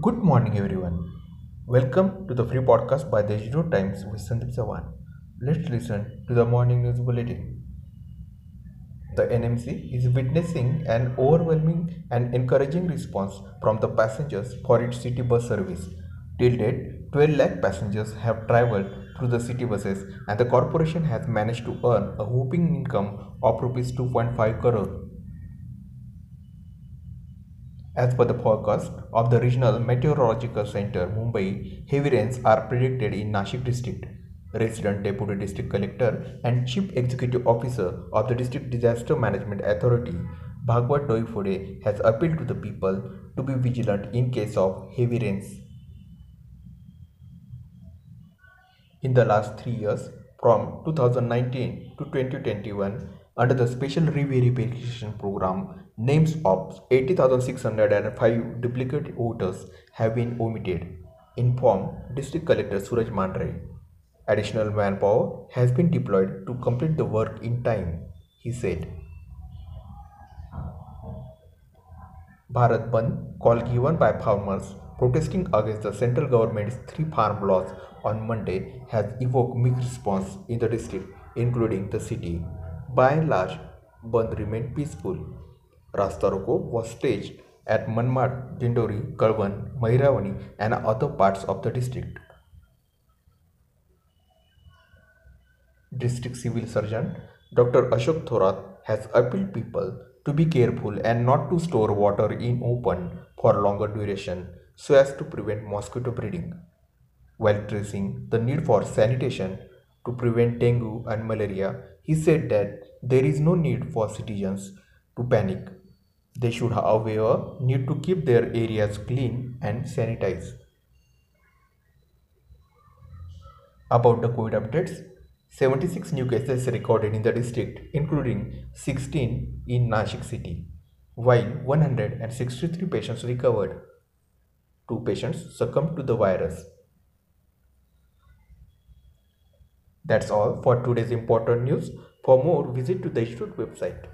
Good morning, everyone. Welcome to the free podcast by the Zero Times with Sandeep Sawan. Let's listen to the morning news bulletin. The NMC is witnessing an overwhelming and encouraging response from the passengers for its city bus service. Till date, 12 lakh passengers have traveled through the city buses, and the corporation has managed to earn a whopping income of rupees 2.5 crore. As per the forecast of the Regional Meteorological Center, Mumbai, heavy rains are predicted in Nashik district. Resident Deputy District Collector and Chief Executive Officer of the District Disaster Management Authority, Bhagwat Doifode, has appealed to the people to be vigilant in case of heavy rains. In the last three years, from 2019 to 2021, under the Special Re-Verification Program, names of 80,605 duplicate voters have been omitted, informed District Collector Suraj Mandhare. Additional manpower has been deployed to complete the work in time, he said. Bharat Bandh call given by farmers protesting against the central government's three farm laws on Monday has evoked mixed response in the district, including the city. By and large, Bandh remained peaceful. Rasta was staged at Manmad, Dindori, Kalwan, Mairavani and other parts of the district. District Civil Surgeon Dr. Ashok Thorat has appealed people to be careful and not to store water in open for longer duration so as to prevent mosquito breeding. While tracing the need for sanitation to prevent dengue and malaria, he said that there is no need for citizens to panic. They should, however, need to keep their areas clean and sanitized. About the COVID updates, 76 new cases recorded in the district, including 16 in Nashik city, while 163 patients recovered. Two patients succumbed to the virus. That's all for today's important news. For more, visit to the Institute website.